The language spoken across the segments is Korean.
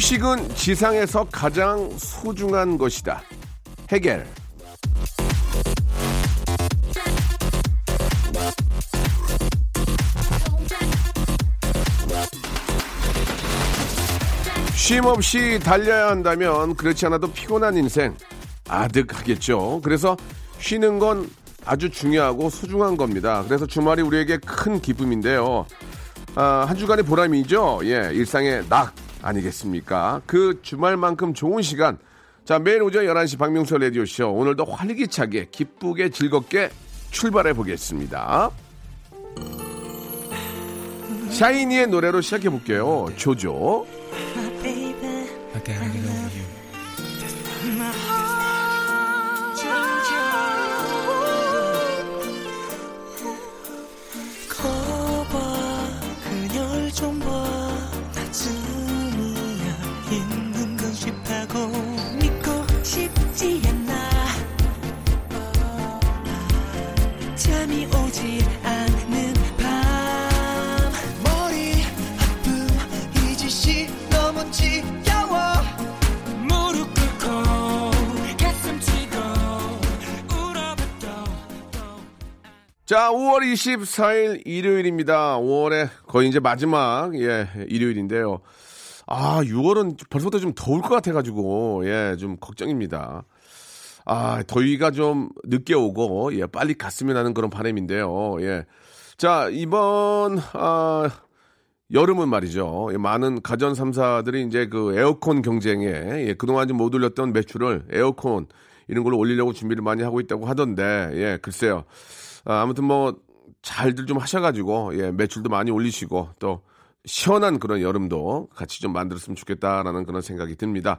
휴식은 지상에서 가장 소중한 것이다 해겔 쉼 없이 달려야 한다면 그렇지 않아도 피곤한 인생 아득하겠죠. 그래서 쉬는 건 아주 중요하고 소중한 겁니다. 그래서 주말이 우리에게 큰 기쁨인데요. 아, 한 주간의 보람이죠. 예, 일상의 낙 아니겠습니까? 그 주말만큼 좋은 시간. 자, 매일 오전 11시 박명수 라디오쇼. 오늘도 활기차게, 기쁘게, 즐겁게 출발해 보겠습니다. 샤이니의 노래로 시작해 볼게요. 조조. 자, 5월 24일 일요일입니다. 5월의 거의 이제 마지막, 예, 일요일인데요. 아, 6월은 벌써부터 좀 더울 것 같아 가지고, 예, 좀 걱정입니다. 아, 더위가 좀 늦게 오고, 예, 빨리 갔으면 하는 그런 바람인데요. 예. 자, 이번, 아, 여름은 말이죠. 예, 많은 가전 3사들이 이제 그 에어컨 경쟁에 예, 그동안 좀 못 올렸던 매출을 에어컨 이런 걸로 올리려고 준비를 많이 하고 있다고 하던데, 예, 글쎄요. 아, 아무튼 뭐 잘들 좀 하셔가지고 예, 매출도 많이 올리시고 또 시원한 그런 여름도 같이 좀 만들었으면 좋겠다라는 그런 생각이 듭니다.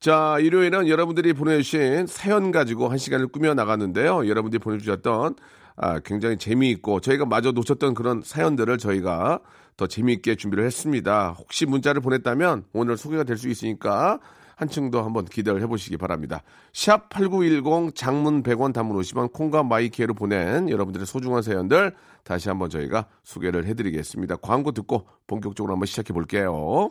자, 일요일은 여러분들이 보내주신 사연 가지고 한 시간을 꾸며 나갔는데요. 여러분들이 보내주셨던 아, 굉장히 재미있고 저희가 마저 놓쳤던 그런 사연들을 저희가 더 재미있게 준비를 했습니다. 혹시 문자를 보냈다면 오늘 소개가 될 수 있으니까 한층 더 한번 기대를 해보시기 바랍니다. 샵 8910 장문 100원 단문 50원 콩과 마이키에로 보낸 여러분들의 소중한 사연들 다시 한번 저희가 소개를 해드리겠습니다. 광고 듣고 본격적으로 한번 시작해 볼게요.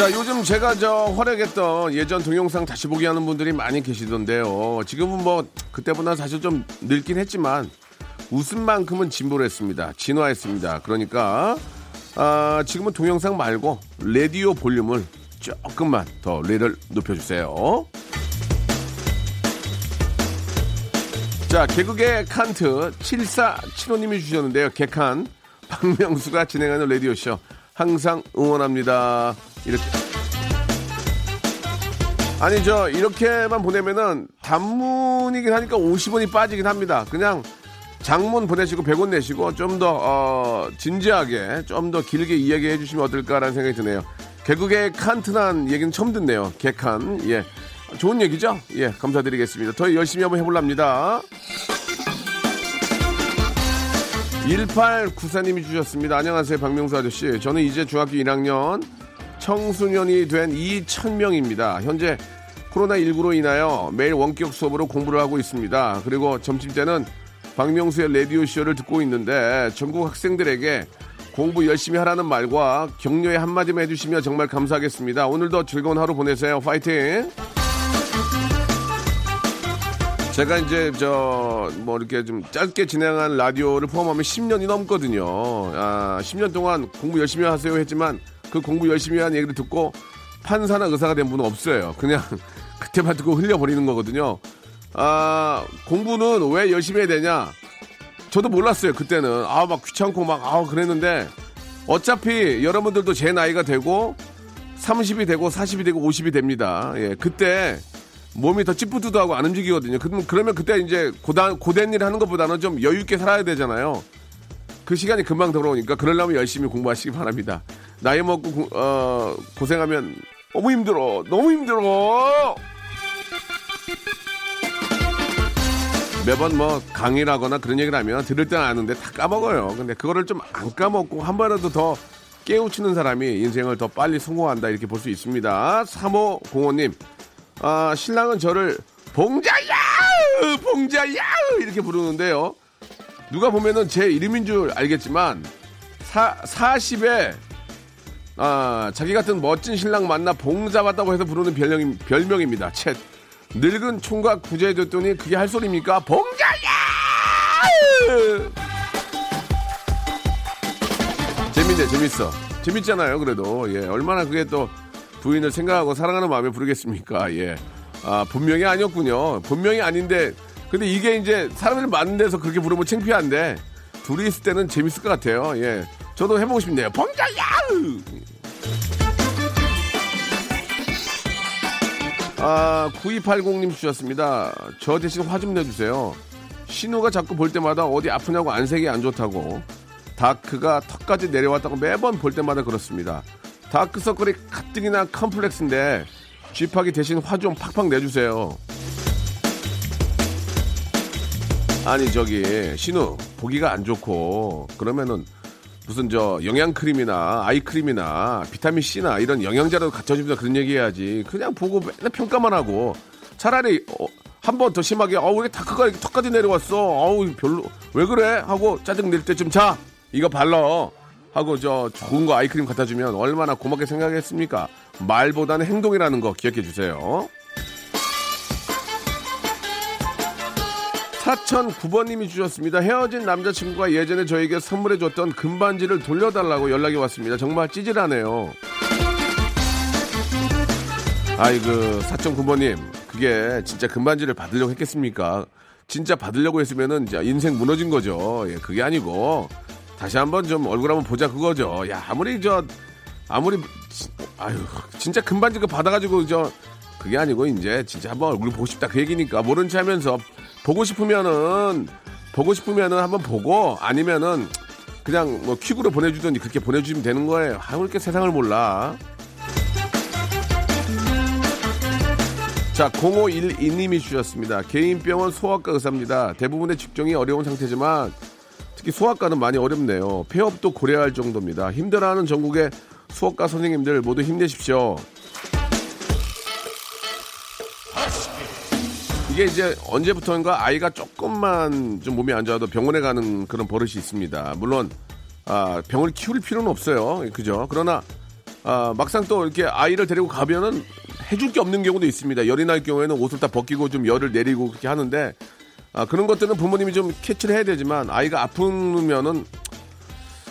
자, 요즘 제가 저 활약했던 예전 동영상 다시 보기 하는 분들이 많이 계시던데요. 지금은 뭐 그때보다 사실 좀 늙긴 했지만 웃음만큼은 진보를 했습니다. 진화했습니다. 그러니까 아, 지금은 동영상 말고 라디오 볼륨을 조금만 더 레를 높여주세요. 자, 개그의 칸트 7475님이 주셨는데요. 개칸 박명수가 진행하는 라디오쇼 항상 응원합니다. 이렇게 아니 저 이렇게만 보내면은 단문이긴 하니까 50원이 빠지긴 합니다. 그냥 장문 보내시고 100원 내시고 좀 더 어, 진지하게 좀 더 길게 이야기해 주시면 어떨까라는 생각이 드네요. 개그의 칸트난 얘기는 처음 듣네요. 개칸 예 좋은 얘기죠? 예 감사드리겠습니다. 더 열심히 한번 해볼랍니다. 1894님이 주셨습니다. 안녕하세요, 박명수 아저씨. 저는 이제 중학교 1학년 청소년이 된 2,000명입니다. 현재 코로나19로 인하여 매일 원격 수업으로 공부를 하고 있습니다. 그리고 점심때는 박명수의 라디오쇼를 듣고 있는데 전국 학생들에게 공부 열심히 하라는 말과 격려의 한마디만 해주시면 정말 감사하겠습니다. 오늘도 즐거운 하루 보내세요. 파이팅! 제가 이제 저 뭐 이렇게 좀 짧게 진행한 라디오를 포함하면 10년이 넘거든요. 아, 10년 동안 공부 열심히 하세요 했지만 그 공부 열심히 한 얘기를 듣고 판사나 의사가 된 분은 없어요. 그냥 그때만 듣고 흘려버리는 거거든요. 아, 공부는 왜 열심히 해야 되냐? 저도 몰랐어요, 그때는. 아, 막 귀찮고 막, 아, 그랬는데 어차피 여러분들도 제 나이가 되고 30이 되고 40이 되고 50이 됩니다. 예, 그때 몸이 더 찌뿌드드하고 안 움직이거든요. 그럼 그러면 그때 이제 고단 고된 일 하는 것보다는 좀 여유 있게 살아야 되잖아요. 그 시간이 금방 들어오니까 그러려면 열심히 공부하시기 바랍니다. 나이 먹고 고, 어, 고생하면 너무 힘들어. 너무 힘들어. 매번 뭐 강의라거나 그런 얘기를 하면 들을 때는 아는데 다 까먹어요. 근데 그거를 좀 안 까먹고 한 번이라도 더 깨우치는 사람이 인생을 더 빨리 성공한다 이렇게 볼 수 있습니다. 3호 공호님, 아, 신랑은 저를 봉자야! 봉자야! 이렇게 부르는데요. 누가 보면은 제 이름인 줄 알겠지만, 사, 40에, 아, 자기 같은 멋진 신랑 만나 봉 잡았다고 해서 부르는 별명, 별명입니다. 챗. 늙은 총각 구제해줬더니 그게 할 소리입니까? 봉자야! 재밌네, 재밌어. 재밌잖아요, 그래도. 예, 얼마나 그게 또 부인을 생각하고 사랑하는 마음에 부르겠습니까? 예. 아, 분명히 아니었군요. 분명히 아닌데, 근데 이게 이제 사람들 많은 데서 그렇게 부르면 창피한데, 둘이 있을 때는 재밌을 것 같아요. 예. 저도 해보고 싶네요. 봉자야! 아, 9280님 주셨습니다. 저 대신 화 좀 내주세요. 신우가 자꾸 볼 때마다 어디 아프냐고 안색이 안 좋다고. 다크가 턱까지 내려왔다고 매번 볼 때마다 그렇습니다. 다크서클이 가뜩이나 컴플렉스인데 쥐파기 대신 화 좀 팍팍 내주세요. 아니 저기 신우 보기가 안 좋고 그러면은 무슨 저 영양 크림이나 아이 크림이나 비타민 C나 이런 영양제라도 갖춰줍니다 그런 얘기 해야지. 그냥 보고 맨날 평가만 하고 차라리 어, 한번 더 심하게 어우 왜 다크가 턱까지 내려왔어? 어우 별로 왜 그래? 하고 짜증 낼 때쯤 자! 이거 발라! 하고 저 좋은 거 아이크림 갖다 주면 얼마나 고맙게 생각했습니까? 말보다는 행동이라는 거 기억해 주세요. 4009번님이 주셨습니다. 헤어진 남자친구가 예전에 저에게 선물해줬던 금반지를 돌려달라고 연락이 왔습니다. 정말 찌질하네요. 아이그 4009번님 그게 진짜 금반지를 받으려고 했겠습니까? 진짜 받으려고 했으면은 이제 인생 무너진 거죠. 예, 그게 아니고 다시 한번 좀 얼굴 한번 보자 그거죠. 야 아무리 저 아무리 아유 진짜 금반지 그 받아가지고 저 그게 아니고 이제 진짜 한번 얼굴 보고 싶다 그 얘기니까 모른 체 하면서 보고 싶으면은 보고 싶으면은 한번 보고 아니면은 그냥 뭐 퀵으로 보내주든지 그렇게 보내주시면 되는 거예요. 아, 왜 이렇게 세상을 몰라? 자, 0512님이 주셨습니다. 개인병원 소아과 의사입니다. 대부분의 직종이 어려운 상태지만 특히 소아과는 많이 어렵네요. 폐업도 고려할 정도입니다. 힘들어하는 전국의 수학과 선생님들 모두 힘내십시오. 이게 이제 언제부터인가 아이가 조금만 좀 몸이 안 좋아도 병원에 가는 그런 버릇이 있습니다. 물론 아, 병을 키울 필요는 없어요. 그죠? 그러나 아, 막상 또 이렇게 아이를 데리고 가면은 해줄 게 없는 경우도 있습니다. 열이 날 경우에는 옷을 다 벗기고 좀 열을 내리고 그렇게 하는데 아, 그런 것들은 부모님이 좀 캐치를 해야 되지만 아이가 아프면은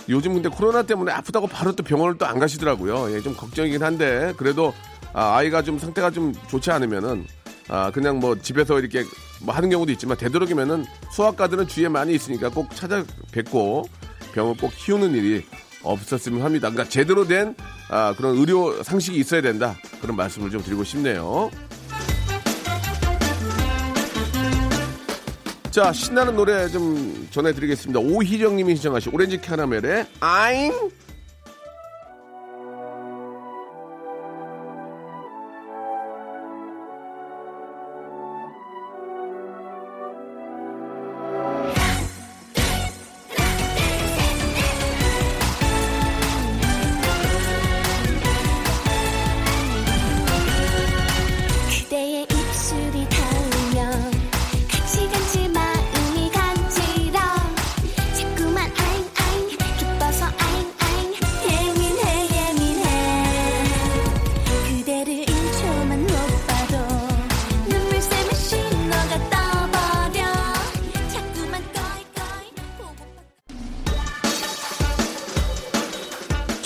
요즘 근데 코로나 때문에 아프다고 바로 또 병원을 또 안 가시더라고요. 예, 좀 걱정이긴 한데 그래도 아, 아이가 좀 상태가 좀 좋지 않으면은 아, 그냥 뭐 집에서 이렇게 뭐 하는 경우도 있지만 되도록이면은 소아과들은 주위에 많이 있으니까 꼭 찾아뵙고 병을 꼭 키우는 일이 없었으면 합니다. 그러니까 제대로 된 아, 그런 의료 상식이 있어야 된다. 그런 말씀을 좀 드리고 싶네요. 자, 신나는 노래 좀 전해드리겠습니다. 오희정님이 신청하신 오렌지 캐나멜의 아잉!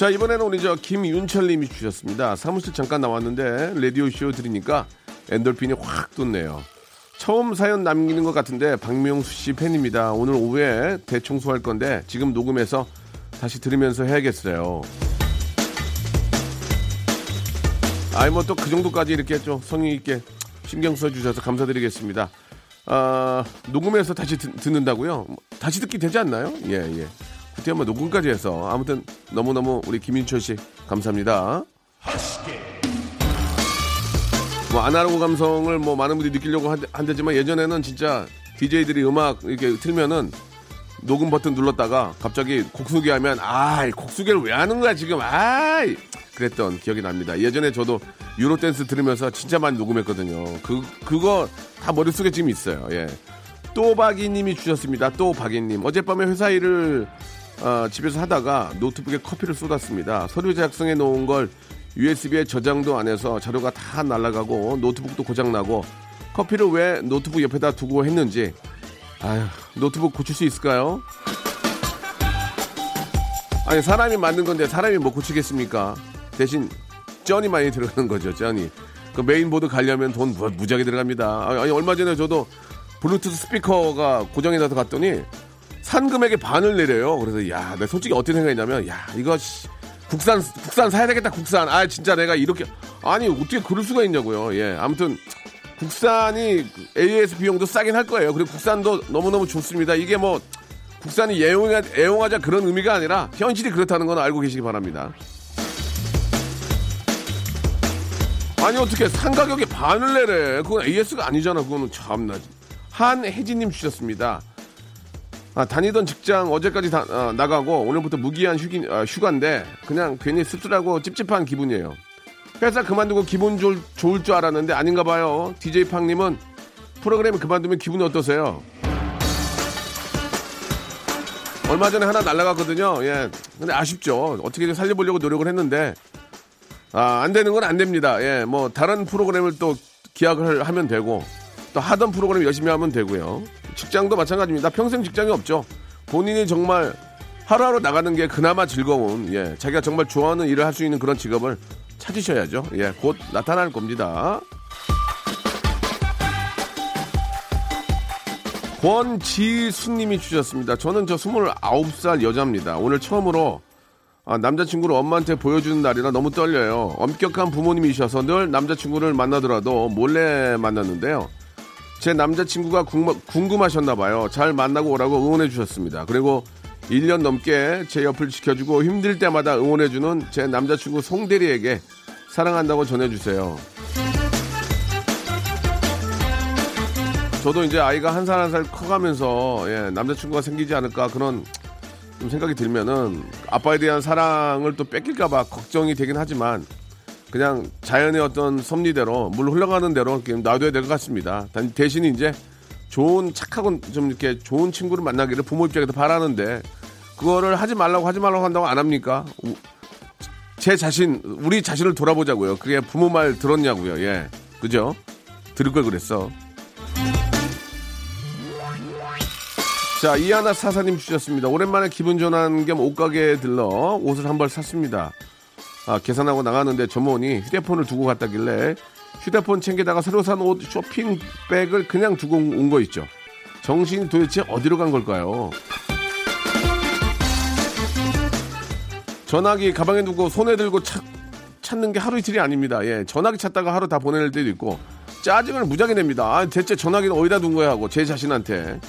자, 이번에는 우리 저 김윤철 님이 주셨습니다. 사무실 잠깐 나왔는데 라디오 쇼 들으니까 엔돌핀이 확 돋네요. 처음 사연 남기는 것 같은데 박명수 씨 팬입니다. 오늘 오후에 대청소할 건데 지금 녹음해서 다시 들으면서 해야겠어요. 아이 뭐 또 그 정도까지 이렇게 좀 성의 있게 신경 써 주셔서 감사드리겠습니다. 아, 녹음해서 다시 듣, 듣는다고요? 다시 듣기 되지 않나요? 예, 예. 그때 한번 녹음까지 해서 아무튼 너무너무 우리 김인철 씨 감사합니다. 뭐 아날로그 감성을 뭐 많은 분들이 느끼려고 한- 한대지만 예전에는 진짜 DJ들이 음악 이렇게 틀면은 녹음 버튼 눌렀다가 갑자기 곡수기 하면 아이 곡수기를 왜 하는 거야 지금 아이 그랬던 기억이 납니다. 예전에 저도 유로 댄스 들으면서 진짜 많이 녹음했거든요. 그 그거 다 머릿속에 지금 있어요. 예. 또 박이님이 주셨습니다. 또 박이님 어젯밤에 회사 일을 어, 집에서 하다가 노트북에 커피를 쏟았습니다. 서류 작성해 놓은 걸 USB에 저장도 안 해서 자료가 다 날아가고 노트북도 고장나고 커피를 왜 노트북 옆에다 두고 했는지 아휴 노트북 고칠 수 있을까요? 아니 사람이 만든 건데 사람이 뭐 고치겠습니까? 대신 쩐이 많이 들어가는 거죠 쩐이 그 메인보드 가려면 돈 무- 무지하게 들어갑니다 아니 얼마 전에 저도 블루투스 스피커가 고장이 나서 갔더니 산 금액의 반을 내래요. 그래서 야 내가 솔직히 어떻게 생각했냐면 야 이거 씨, 국산 국산 사야 되겠다 국산. 아 진짜 내가 이렇게 아니 어떻게 그럴 수가 있냐고요. 예 아무튼 국산이 AS 비용도 싸긴 할 거예요. 그리고 국산도 너무너무 좋습니다. 이게 뭐 국산이 애용하, 애용하자 그런 의미가 아니라 현실이 그렇다는 건 알고 계시기 바랍니다. 아니 어떻게 산 가격의 반을 내래? 그건 AS가 아니잖아. 그거는 참나. 한혜진님 주셨습니다 아, 다니던 직장 어제까지 다, 아, 나가고 오늘부터 무기한 휴기, 아, 휴가인데 그냥 괜히 씁쓸하고 찝찝한 기분이에요. 회사 그만두고 기분 좋을, 좋을 줄 알았는데 아닌가 봐요. DJ 팡님은 프로그램 그만두면 기분이 어떠세요? 얼마 전에 하나 날라갔거든요. 예. 근데 아쉽죠. 어떻게든 살려보려고 노력을 했는데 아, 안 되는 건 안 됩니다. 예. 뭐 다른 프로그램을 또 기약을 하면 되고 또 하던 프로그램 열심히 하면 되고요. 직장도 마찬가지입니다. 평생 직장이 없죠. 본인이 정말 하루하루 나가는 게 그나마 즐거운, 예, 자기가 정말 좋아하는 일을 할 수 있는 그런 직업을 찾으셔야죠. 예, 곧 나타날 겁니다. 권지수님이 주셨습니다. 저는 저 29살 여자입니다. 오늘 처음으로 아, 남자친구를 엄마한테 보여주는 날이라 너무 떨려요. 엄격한 부모님이셔서 늘 남자친구를 만나더라도 몰래 만났는데요. 제 남자친구가 궁금, 하셨나 봐요. 잘 만나고 오라고 응원해 주셨습니다. 그리고 1년 넘게 제 옆을 지켜주고 힘들 때마다 응원해 주는 제 남자친구 송대리에게 사랑한다고 전해주세요. 저도 이제 아이가 한 살 한 살 커가면서 예, 남자친구가 생기지 않을까 그런 좀 생각이 들면은 아빠에 대한 사랑을 또 뺏길까봐 걱정이 되긴 하지만 그냥 자연의 어떤 섭리대로 물 흘러가는 대로 놔둬야 될 것 같습니다. 단 대신 이제 좋은 착하고 좀 이렇게 좋은 친구를 만나기를 부모 입장에서 바라는데 그거를 하지 말라고 하지 말라고 한다고 안 합니까? 우- 제 자신 우리 자신을 돌아보자고요. 그게 부모 말 들었냐고요. 예, 그죠? 들을 걸 그랬어. 자, 이하나 사사님 주셨습니다. 오랜만에 기분 전환 겸 옷가게에 들러 옷을 한 벌 샀습니다. 아, 계산하고 나가는데 점원이 휴대폰을 두고 갔다길래 휴대폰 챙기다가 새로 산 옷 쇼핑백을 그냥 두고 온 거 있죠. 정신이 도대체 어디로 간 걸까요? 전화기 가방에 두고 손에 들고 찾, 찾는 게 하루 이틀이 아닙니다. 예, 전화기 찾다가 하루 다 보낼 때도 있고 짜증을 무지하게 냅니다. 아, 대체 전화기를 어디다 둔 거야 하고 제 자신한테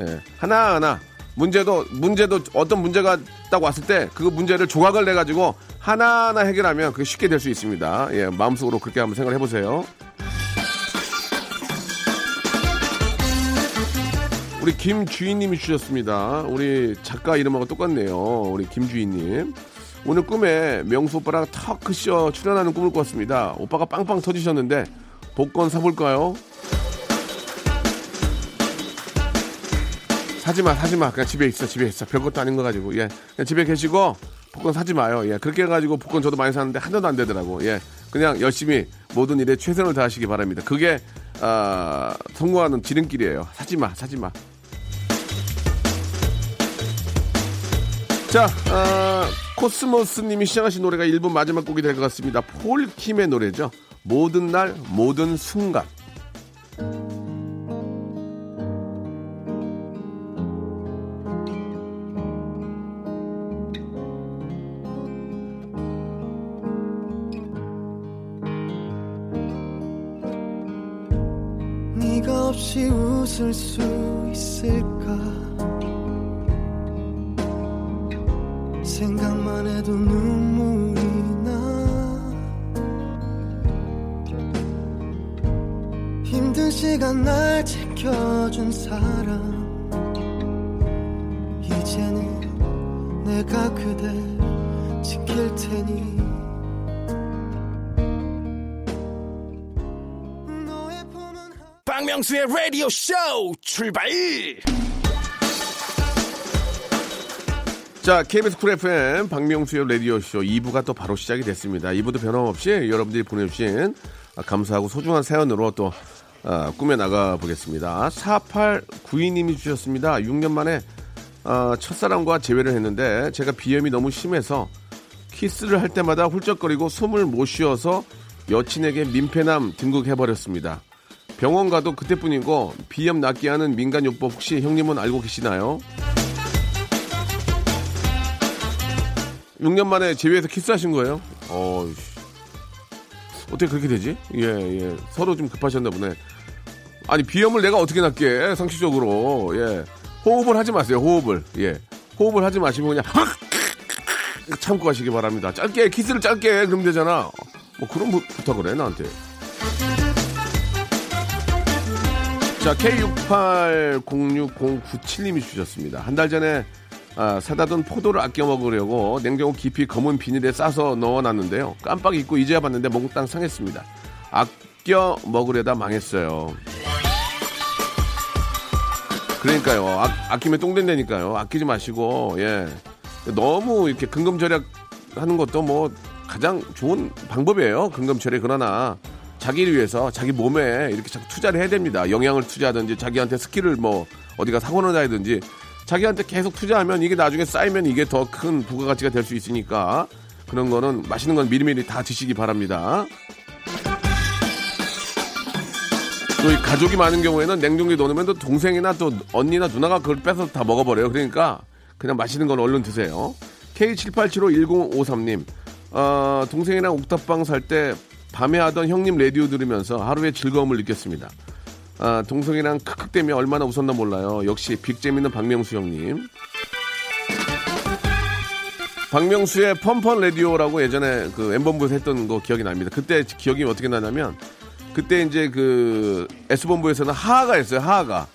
예, 하나하나 문제도 문제도 어떤 문제가 딱 왔을 때 그 문제를 조각을 내 가지고 하나하나 해결하면 그게 쉽게 될 수 있습니다. 예, 마음속으로 그렇게 한번 생각을 해보세요. 우리 김주인님이 주셨습니다. 우리 작가 이름하고 똑같네요. 우리 김주인님. 오늘 꿈에 명수 오빠랑 터크쇼 출연하는 꿈을 꿨습니다. 오빠가 빵빵 터지셨는데 복권 사볼까요? 사지 마, 사지 마. 그냥 집에 있어, 집에 있어. 별것도 아닌 거 가지고. 예. 그냥 집에 계시고, 복권 사지 마요. 예. 그렇게 해가지고 복권 저도 많이 사는데 하나도 안 되더라고. 예. 그냥 열심히 모든 일에 최선을 다하시기 바랍니다. 그게, 아, 성공하는 지름길이에요. 사지 마, 사지 마. 자, 아, 코스모스님이 시작하신 노래가 1분 마지막 곡이 될 것 같습니다. 폴킴의 노래죠. 모든 날, 모든 순간. 있을까 박명수의 라디오 쇼 출발 자, KBS 쿨 FM 박명수의 라디오 쇼 2부가 또 바로 시작이 됐습니다. 2부도 변함없이 여러분들이 보내주신 감사하고 소중한 사연으로 또 아, 꾸며 나가 보겠습니다. 4892님이 주셨습니다. 6년 만에 아, 첫사랑과 재회를 했는데 제가 비염이 너무 심해서 키스를 할 때마다 훌쩍거리고 숨을 못 쉬어서 여친에게 민폐남 등극해버렸습니다. 병원 가도 그때뿐이고 비염 낫게 하는 민간요법 혹시 형님은 알고 계시나요? 6년 만에 재회해서 키스하신 거예요? 어, 씨. 어떻게 그렇게 되지? 예, 예. 서로 좀 급하셨나 보네. 아니, 비염을 내가 어떻게 낫게, 상식적으로. 예. 호흡을 하지 마세요, 호흡을. 예. 호흡을 하지 마시고 그냥, 참고 하시기 바랍니다. 짧게, 키스를 짧게, 그러면 되잖아. 뭐 그런 부, 부탁을 해, 나한테. 자, K680609님이 주셨습니다. 한 달 전에 아, 사다 둔 포도를 아껴 먹으려고 냉장고 깊이 검은 비닐에 싸서 넣어놨는데요. 깜빡 잊고 이제야 봤는데 몽땅 상했습니다. 아껴 먹으려다 망했어요. 그러니까요. 아끼면 똥 된다니까요. 아끼지 마시고 예. 너무 이렇게 근검절약 하는 것도 뭐 가장 좋은 방법이에요. 근검절약 그러나 자기를 위해서 자기 몸에 이렇게 자꾸 투자를 해야 됩니다. 영양을 투자하든지 자기한테 skill을 뭐 어디가 사고를 나야든지 자기한테 계속 투자하면 이게 나중에 쌓이면 이게 더 큰 부가가치가 될 수 있으니까 그런 거는 맛있는 건 미리미리 다 드시기 바랍니다. 또 이 가족이 많은 경우에는 냉동기에 넣으면 또 동생이나 또 언니나 누나가 그걸 뺏어서 다 먹어버려요. 그러니까 그냥 맛있는 건 얼른 드세요. K78751053님, 어, 동생이랑 옥탑방 살 때 밤에 하던 형님 라디오 들으면서 하루의 즐거움을 느꼈습니다. 아, 동생이랑 크크대며 얼마나 웃었나 몰라요. 역시 빅 재밌는 박명수 형님. 박명수의 펀펀 라디오라고 예전에 그 엠본부에서 했던 거 기억이 납니다. 그때 기억이 어떻게 나냐면 그때 이제 그 S본부에서는 하하가 있어요. 하하가.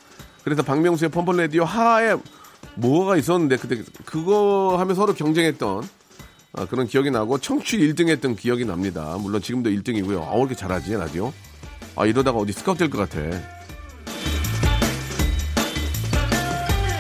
그래서 박명수의 펀펀 라디오 하하에 뭐가 있었는데 그때 그거 하면 서로 경쟁했던 아, 그런 기억이 나고 청취 1등 했던 기억이 납니다. 물론 지금도 1등이고요. 아, 왜 이렇게 잘하지, 라디오? 아, 이러다가 어디 스카우트 될것 같아.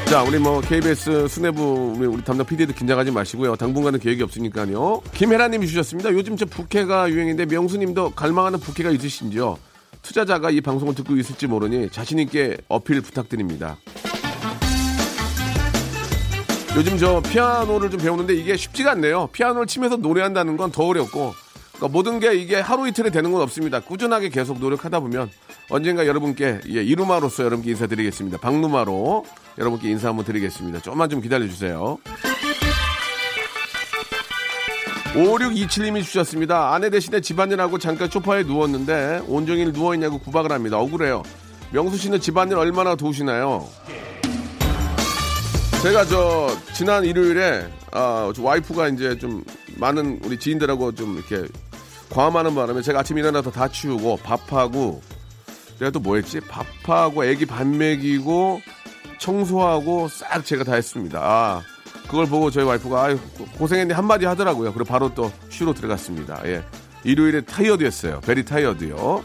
자, 우리 뭐 KBS 수뇌부 우리, 우리 담당 PD도 긴장하지 마시고요. 당분간은 계획이 없으니까요. 김혜라님이 주셨습니다. 요즘 저 부캐가 유행인데 명수님도 갈망하는 부캐가 있으신지요? 투자자가 이 방송을 듣고 있을지 모르니 자신 있게 어필 부탁드립니다. 요즘 저 피아노를 좀 배우는데 이게 쉽지가 않네요. 피아노를 치면서 노래한다는 건 더 어렵고 그러니까 모든 게 이게 하루 이틀에 되는 건 없습니다. 꾸준하게 계속 노력하다 보면 언젠가 여러분께 예, 이루마로서 여러분께 인사드리겠습니다. 박루마로 여러분께 인사 한번 드리겠습니다. 조금만 좀 기다려주세요. 5627님이 주셨습니다. 아내 대신에 집안일하고 잠깐 소파에 누웠는데 온종일 누워있냐고 구박을 합니다. 억울해요. 명수 씨는 집안일 얼마나 도우시나요? 제가 저 지난 일요일에 아, 저 와이프가 이제 좀 많은 우리 지인들하고 좀 이렇게 과음하는 바람에 제가 아침 일어나서 다 치우고 밥하고 내가 또 뭐 했지? 밥하고 애기 밥 먹이고 청소하고 싹 제가 다 했습니다. 아, 그걸 보고 저희 와이프가 아유, 고생했네 한마디 하더라고요. 그리고 바로 또 쉬러 들어갔습니다. 예. 일요일에 타이어드였어요. 베리 타이어드요.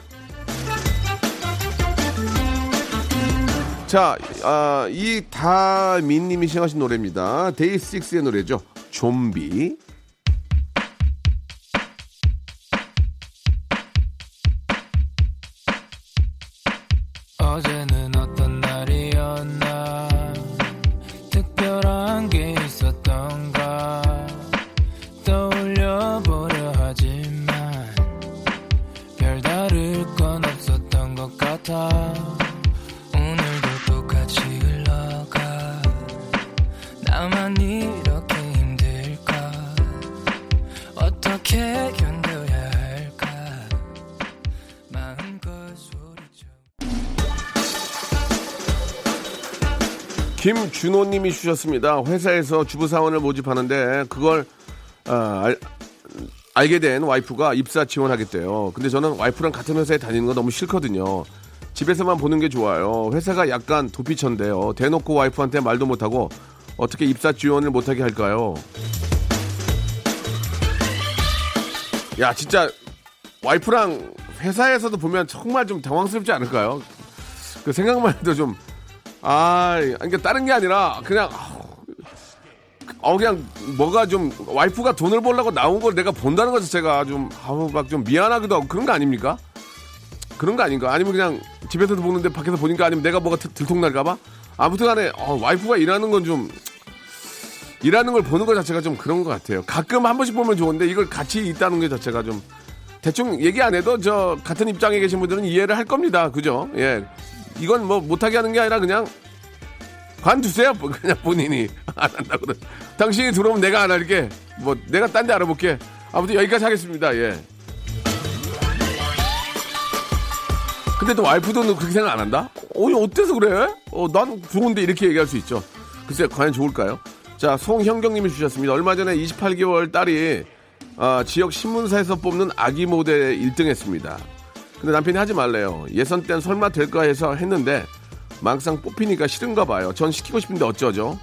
자, 아, 이 다민님이 시작하신 노래입니다. 데이식스의 노래죠. 좀비. 준호님이 주셨습니다. 회사에서 주부 사원을 모집하는데 그걸 아, 알, 알게 된 와이프가 입사 지원하겠대요. 근데 저는 와이프랑 같은 회사에 다니는 거 너무 싫거든요. 집에서만 보는 게 좋아요. 회사가 약간 도피처인데요. 대놓고 와이프한테 말도 못하고 어떻게 입사 지원을 못하게 할까요? 야 진짜 와이프랑 회사에서도 보면 정말 좀 당황스럽지 않을까요? 그 생각만 해도 좀 아, 그러니까 다른 게 아니라 그냥 어 그냥 뭐가 좀 와이프가 돈을 벌려고 나온 걸 내가 본다는 것 자체가 좀 아우 막 좀 미안하기도 하고 그런 거 아닙니까? 그런 거 아닌가? 아니면 그냥 집에서도 보는데 밖에서 보니까 아니면 내가 뭐가 들- 들통날까봐? 아무튼간에 어, 와이프가 일하는 건 좀 일하는 걸 보는 것 자체가 좀 그런 것 같아요. 가끔 한 번씩 보면 좋은데 이걸 같이 있다는 게 자체가 좀 대충 얘기 안 해도 저 같은 입장에 계신 분들은 이해를 할 겁니다. 그죠? 예. 이건 뭐 못하게 하는 게 아니라 그냥 관두세요. 뭐 그냥 본인이 안 한다고. 당신이 들어오면 내가 안 할게. 뭐 내가 딴 데 알아볼게. 아무튼 여기까지 하겠습니다. 예. 근데 또 와이프도 그렇게 생각 안 한다? 어, 어때서 그래? 어, 난 좋은데 이렇게 얘기할 수 있죠. 글쎄, 과연 좋을까요? 자, 송형경님이 주셨습니다. 얼마 전에 28개월 딸이 아, 지역 신문사에서 뽑는 아기 모델 1등 했습니다. 근데 남편이 하지 말래요. 예선 땐 설마 될까 해서 했는데 막상 뽑히니까 싫은가 봐요. 전 시키고 싶은데 어쩌죠?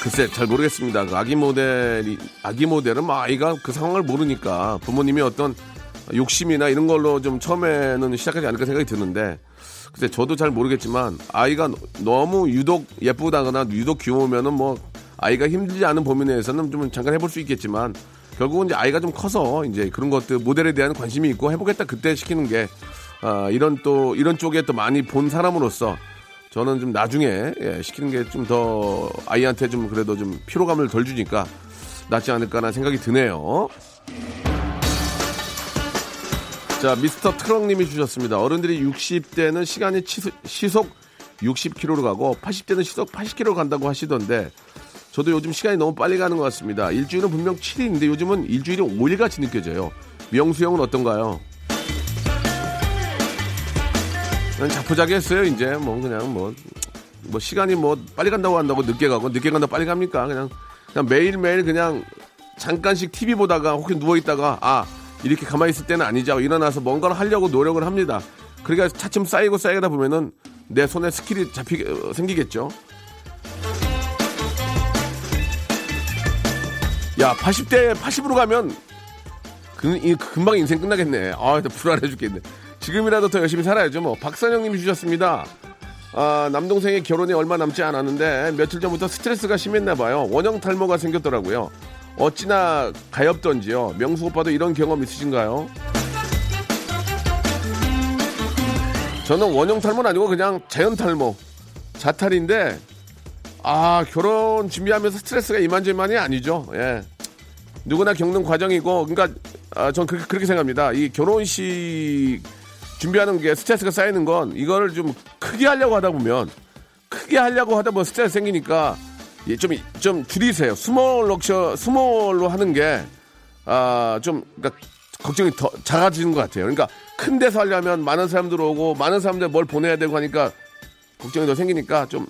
글쎄 잘 모르겠습니다. 그 아기 모델이 아기 모델은 뭐 아이가 그 상황을 모르니까 부모님이 어떤 욕심이나 이런 걸로 좀 처음에는 시작하지 않을까 생각이 드는데 글쎄 저도 잘 모르겠지만 아이가 너무 유독 예쁘다거나 유독 귀여우면은 뭐 아이가 힘들지 않은 범위 내에서는 좀 잠깐 해볼 수 있겠지만 결국은 이제 아이가 좀 커서 이제 그런 것들 모델에 대한 관심이 있고 해보겠다 그때 시키는 게 아, 이런 또 이런 쪽에 또 많이 본 사람으로서 저는 좀 나중에 예, 시키는 게 좀 더 아이한테 좀 그래도 좀 피로감을 덜 주니까 낫지 않을까라는 생각이 드네요. 자, 미스터 트럭님이 주셨습니다. 어른들이 60대는 시간이 치수- 시속 60km로 가고 80대는 시속 80km로 간다고 하시던데 저도 요즘 시간이 너무 빨리 가는 것 같습니다. 일주일은 분명 7일인데 요즘은 일주일이 5일 같이 느껴져요. 명수 형은 어떤가요? 그냥 자포자기 했어요, 이제. 뭐, 그냥 뭐, 뭐, 시간이 뭐, 빨리 간다고 한다고 늦게 가고, 늦게 간다고 빨리 갑니까? 그냥, 그냥 매일매일 그냥 잠깐씩 TV 보다가 혹시 누워있다가, 아, 이렇게 가만히 있을 때는 하고 일어나서 뭔가를 하려고 노력을 합니다. 그러니까 차츰 쌓이고 쌓이다 보면은 내 손에 skill이 잡히, 어, 생기겠죠. 야, 80대 80으로 가면 그, 이, 금방 인생 끝나겠네. 아, 나 불안해 죽겠네. 지금이라도 더 열심히 살아야죠. 뭐 박선영님이 주셨습니다. 아, 남동생의 결혼이 얼마 남지 않았는데 며칠 전부터 스트레스가 심했나 봐요. 원형 탈모가 생겼더라고요. 어찌나 가엽던지요. 명수 오빠도 이런 경험 있으신가요? 저는 원형 탈모는 아니고 그냥 자연 탈모, 자탈인데 아 결혼 준비하면서 스트레스가 이만저만이 아니죠. 예. 누구나 겪는 과정이고, 그러니까 아, 전 그렇게, 그렇게 생각합니다. 이 결혼식 준비하는 게 스트레스가 쌓이는 건 이거를 좀 크게 하려고 하다 보면 크게 하려고 하다 보면 스트레스 생기니까 예, 좀, 좀 줄이세요. small luxu-, small로 하는 게, 아, 좀, 그러니까 걱정이 더 작아지는 것 같아요. 그러니까 큰 데서 하려면 많은 사람들 오고 많은 사람들 뭘 보내야 되고 하니까 걱정이 더 생기니까 좀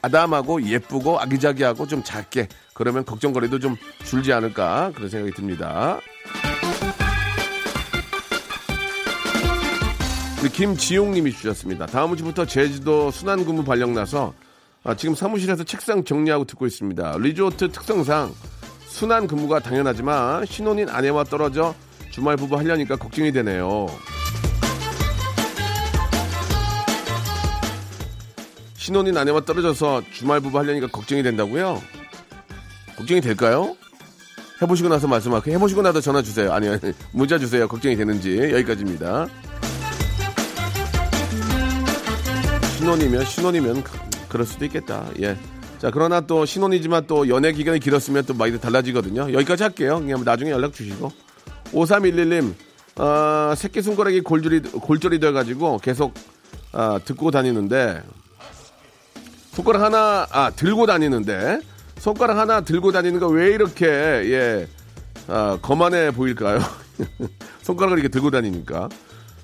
아담하고 예쁘고 아기자기하고 좀 작게 그러면 걱정거리도 좀 줄지 않을까 그런 생각이 듭니다. 김지용님이 주셨습니다. 다음 주부터 제주도 순환근무 발령 나서 아, 지금 사무실에서 책상 정리하고 듣고 있습니다. 리조트 특성상 순환근무가 당연하지만 신혼인 아내와 떨어져 주말 부부 하려니까 걱정이 되네요. 신혼인 아내와 떨어져서 주말 부부 하려니까 걱정이 된다고요? 걱정이 될까요? 해보시고 나서 말씀하세요. 해보시고 나서 전화 주세요. 아니, 아니, 문자 주세요. 걱정이 되는지. 여기까지입니다. 신혼이면, 신혼이면, 그- 그럴 수도 있겠다. 예. 자, 그러나 또 신혼이지만 또 연애 기간이 길었으면 또 많이 달라지거든요. 여기까지 할게요. 그냥 나중에 연락 주시고. 5311님, 어, 새끼 손가락이 골절이, 골절이 돼가지고 계속, 아, 듣고 다니는데, 손가락 하나 아 들고 다니는데 손가락 하나 들고 다니는 거 왜 이렇게 예 아, 거만해 보일까요? 손가락을 이렇게 들고 다니니까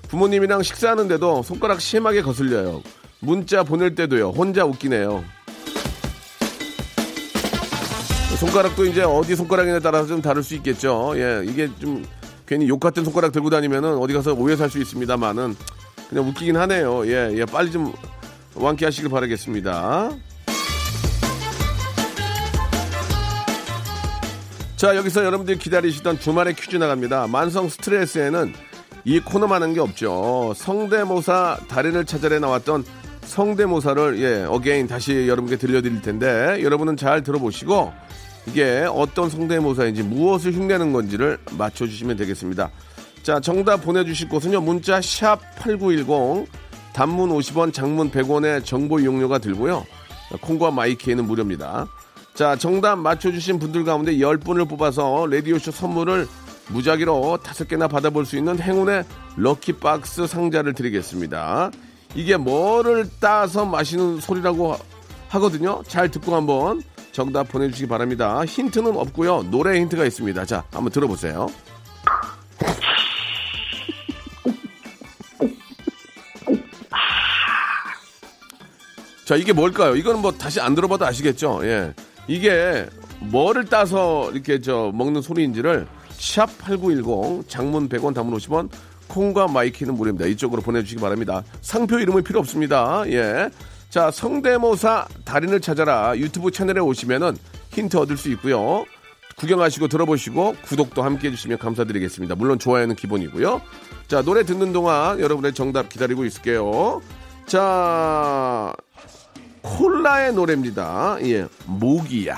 부모님이랑 식사하는데도 손가락 심하게 거슬려요. 문자 보낼 때도요. 혼자 웃기네요. 손가락도 이제 어디 손가락에 따라서 좀 다를 수 있겠죠. 예, 이게 좀 괜히 욕 같은 손가락 들고 다니면은 어디 가서 오해 살 수 있습니다만은 그냥 웃기긴 하네요. 예, 예, 빨리 좀 완쾌하시길 바라겠습니다. 자, 여기서 여러분들이 기다리시던 주말의 퀴즈 나갑니다. 만성 스트레스에는 이 코너만 한 게 없죠. 성대모사 달인을 찾아내 나왔던 성대모사를 예, again 다시 여러분께 들려드릴 텐데 여러분은 잘 들어보시고 이게 어떤 성대모사인지 무엇을 흉내는 건지를 맞춰주시면 되겠습니다. 자, 정답 보내주실 곳은요. 문자 샵 8910 단문 50원, 장문 100원의 정보 이용료가 들고요. 콩과 마이케이는 무료입니다. 자, 정답 맞춰주신 분들 가운데 10분을 뽑아서 라디오쇼 선물을 무작위로 다섯 개나 받아볼 수 있는 행운의 럭키박스 상자를 드리겠습니다. 이게 뭐를 따서 마시는 소리라고 하거든요. 잘 듣고 한번 정답 보내주시기 바랍니다. 힌트는 없고요. 노래 힌트가 있습니다. 자, 한번 들어보세요. 자, 이게 뭘까요? 이거는 뭐 다시 안 들어봐도 아시겠죠? 예. 이게 뭐를 따서 이렇게 저 먹는 소리인지를 샵 8910 장문 100원 단문 50원 콩과 my K는 무료입니다. 이쪽으로 보내주시기 바랍니다. 상표 이름은 필요 없습니다. 예. 자, 성대모사 달인을 찾아라 유튜브 채널에 오시면은 힌트 얻을 수 있고요. 구경하시고 들어보시고 구독도 함께 해주시면 감사드리겠습니다. 물론 좋아요는 기본이고요. 자, 노래 듣는 동안 여러분의 정답 기다리고 있을게요. 자, 콜라의 노래입니다. 예, 모기야.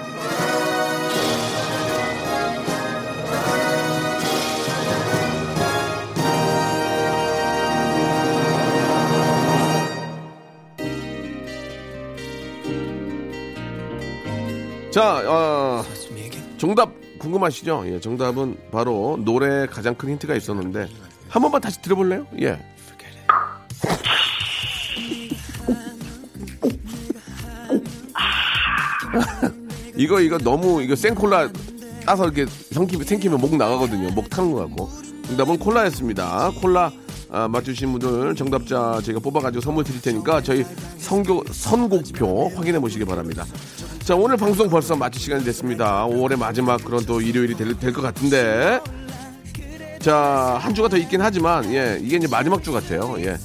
자, 어, 정답 궁금하시죠? 예, 정답은 바로 노래에 가장 큰 힌트가 있었는데 한 번만 다시 들어볼래요? 예. 이거 이거 너무 이거 생콜라 따서 이렇게 생기면 목 나가거든요. 목 타는 거 같고. 정답은 콜라였습니다. 콜라 아, 맞추신 분들 정답자 저희가 뽑아가지고 선물 드릴 테니까 저희 선교 선곡표 확인해 보시기 바랍니다. 자 오늘 방송 벌써 마칠 시간이 됐습니다. 5월의 마지막 그런 또 일요일이 될 것 같은데 자 한 주가 더 있긴 하지만 예 이게 이제 마지막 주 같아요. 예.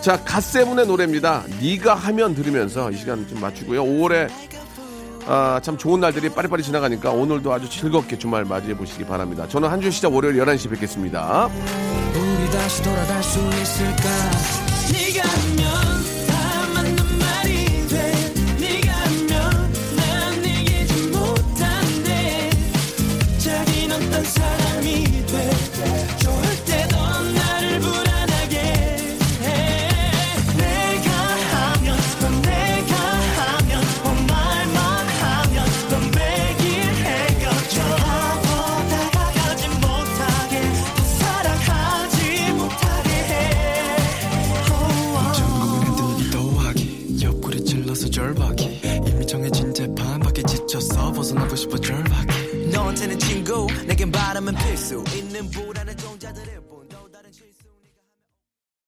자 갓세븐의 노래입니다. 네가 하면 들으면서 이 시간 좀 맞추고요. 5월에 아, 참 좋은 날들이 빠리빠리 지나가니까 오늘도 아주 즐겁게 주말 맞이해 보시기 바랍니다. 저는 한 주 시작 월요일 11시 뵙겠습니다. 다시 돌아갈 수 있을까